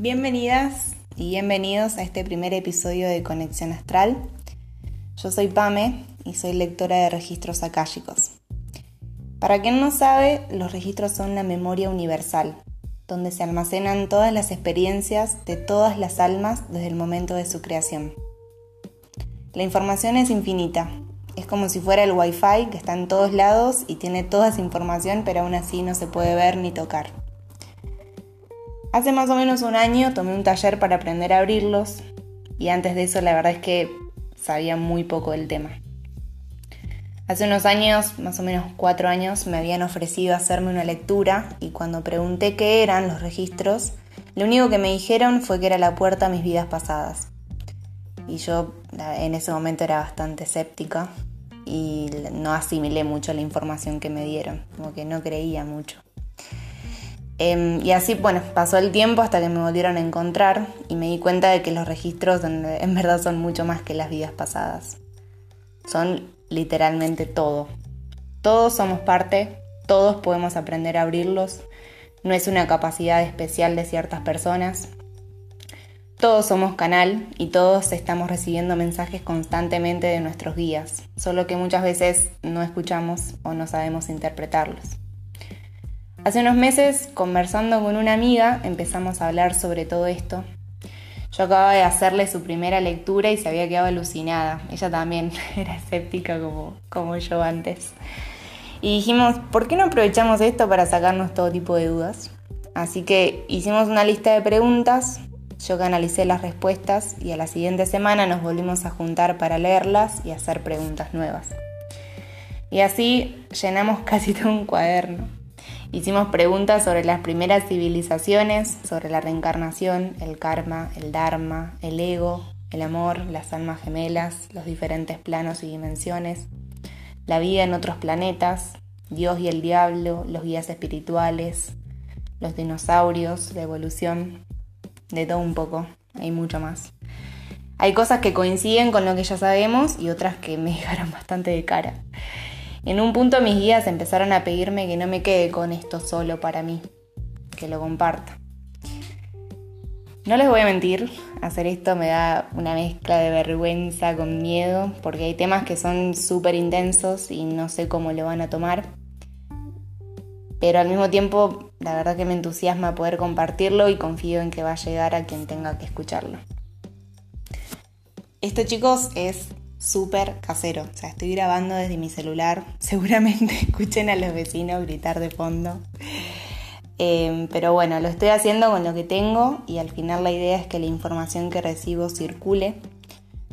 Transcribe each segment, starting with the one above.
Bienvenidas y bienvenidos a este primer episodio de Conexión Astral. Yo soy Pame y soy lectora de registros akáshicos. Para quien no sabe, los registros son una memoria universal, donde se almacenan todas las experiencias de todas las almas desde el momento de su creación. La información es infinita, es como si fuera el wifi que está en todos lados y tiene toda esa información, pero aún así no se puede ver ni tocar. Hace más o menos un año tomé un taller para aprender a abrirlos y antes de eso la verdad es que sabía muy poco del tema. Hace unos años, más o menos cuatro años, me habían ofrecido hacerme una lectura y cuando pregunté qué eran los registros, lo único que me dijeron fue que era la puerta a mis vidas pasadas. Y yo en ese momento era bastante escéptica y no asimilé mucho la información que me dieron, como que no creía mucho. Em, y así, bueno, pasó el tiempo hasta que me volvieron a encontrar y me di cuenta de que los registros en, en verdad son mucho más que las vidas pasadas. Son literalmente todo. Todos somos parte, todos podemos aprender a abrirlos. No es una capacidad especial de ciertas personas. Todos somos canal y todos estamos recibiendo mensajes constantemente de nuestros guías, solo que muchas veces no escuchamos o no sabemos interpretarlos. Hace unos meses, conversando con una amiga, empezamos a hablar sobre todo esto. Yo acababa de hacerle su primera lectura y se había quedado alucinada. Ella también era escéptica como, como yo antes. Y dijimos, ¿por qué no aprovechamos esto para sacarnos todo tipo de dudas? Así que hicimos una lista de preguntas, yo canalicé las respuestas y a la siguiente semana nos volvimos a juntar para leerlas y hacer preguntas nuevas. Y así llenamos casi todo un cuaderno. Hicimos preguntas sobre las primeras civilizaciones, sobre la reencarnación, el karma, el dharma, el ego, el amor, las almas gemelas, los diferentes planos y dimensiones, la vida en otros planetas, Dios y el diablo, los guías espirituales, los dinosaurios, la evolución, de todo un poco, hay mucho más. Hay cosas que coinciden con lo que ya sabemos y otras que me dejaron bastante de cara. En un punto mis guías empezaron a pedirme que no me quede con esto solo para mí, que lo comparta. No les voy a mentir, hacer esto me da una mezcla de vergüenza con miedo, porque hay temas que son súper intensos y no sé cómo lo van a tomar. Pero al mismo tiempo, la verdad que me entusiasma poder compartirlo y confío en que va a llegar a quien tenga que escucharlo. Esto chicos es súper casero. O sea, estoy grabando desde mi celular. Seguramente escuchen a los vecinos gritar de fondo. Em, pero bueno, lo estoy haciendo con lo que tengo y al final la idea es que la información que recibo circule,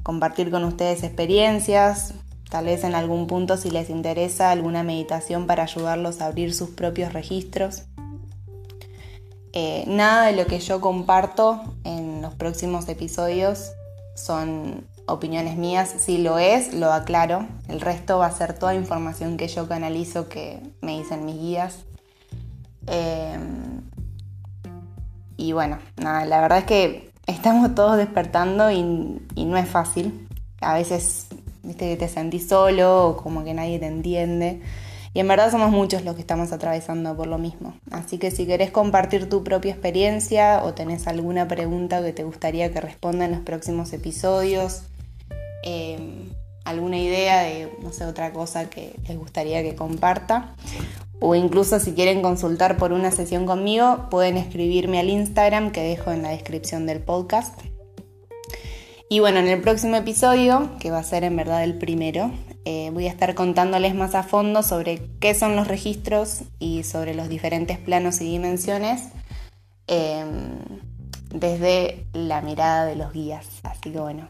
compartir con ustedes experiencias, tal vez en algún punto si les interesa alguna meditación para ayudarlos a abrir sus propios registros. Eh, nada de lo que yo comparto en los próximos episodios son opiniones mías, si lo es, lo aclaro. El resto va a ser toda información que yo canalizo que me dicen mis guías. Em, y bueno, nada, la verdad es que estamos todos despertando y, no es fácil. A veces, viste que te sentís solo o como que nadie te entiende. Y en verdad somos muchos los que estamos atravesando por lo mismo. Así que si querés compartir tu propia experiencia o tenés alguna pregunta que te gustaría que responda en los próximos episodios, Em, alguna idea de, no sé, otra cosa que les gustaría que comparta. O incluso si quieren consultar por una sesión conmigo, pueden escribirme al Instagram que dejo en la descripción del podcast. Y bueno, en el próximo episodio, que va a ser en verdad el primero, eh, voy a estar contándoles más a fondo sobre qué son los registros y sobre los diferentes planos y dimensiones em, desde la mirada de los guías. Así que bueno,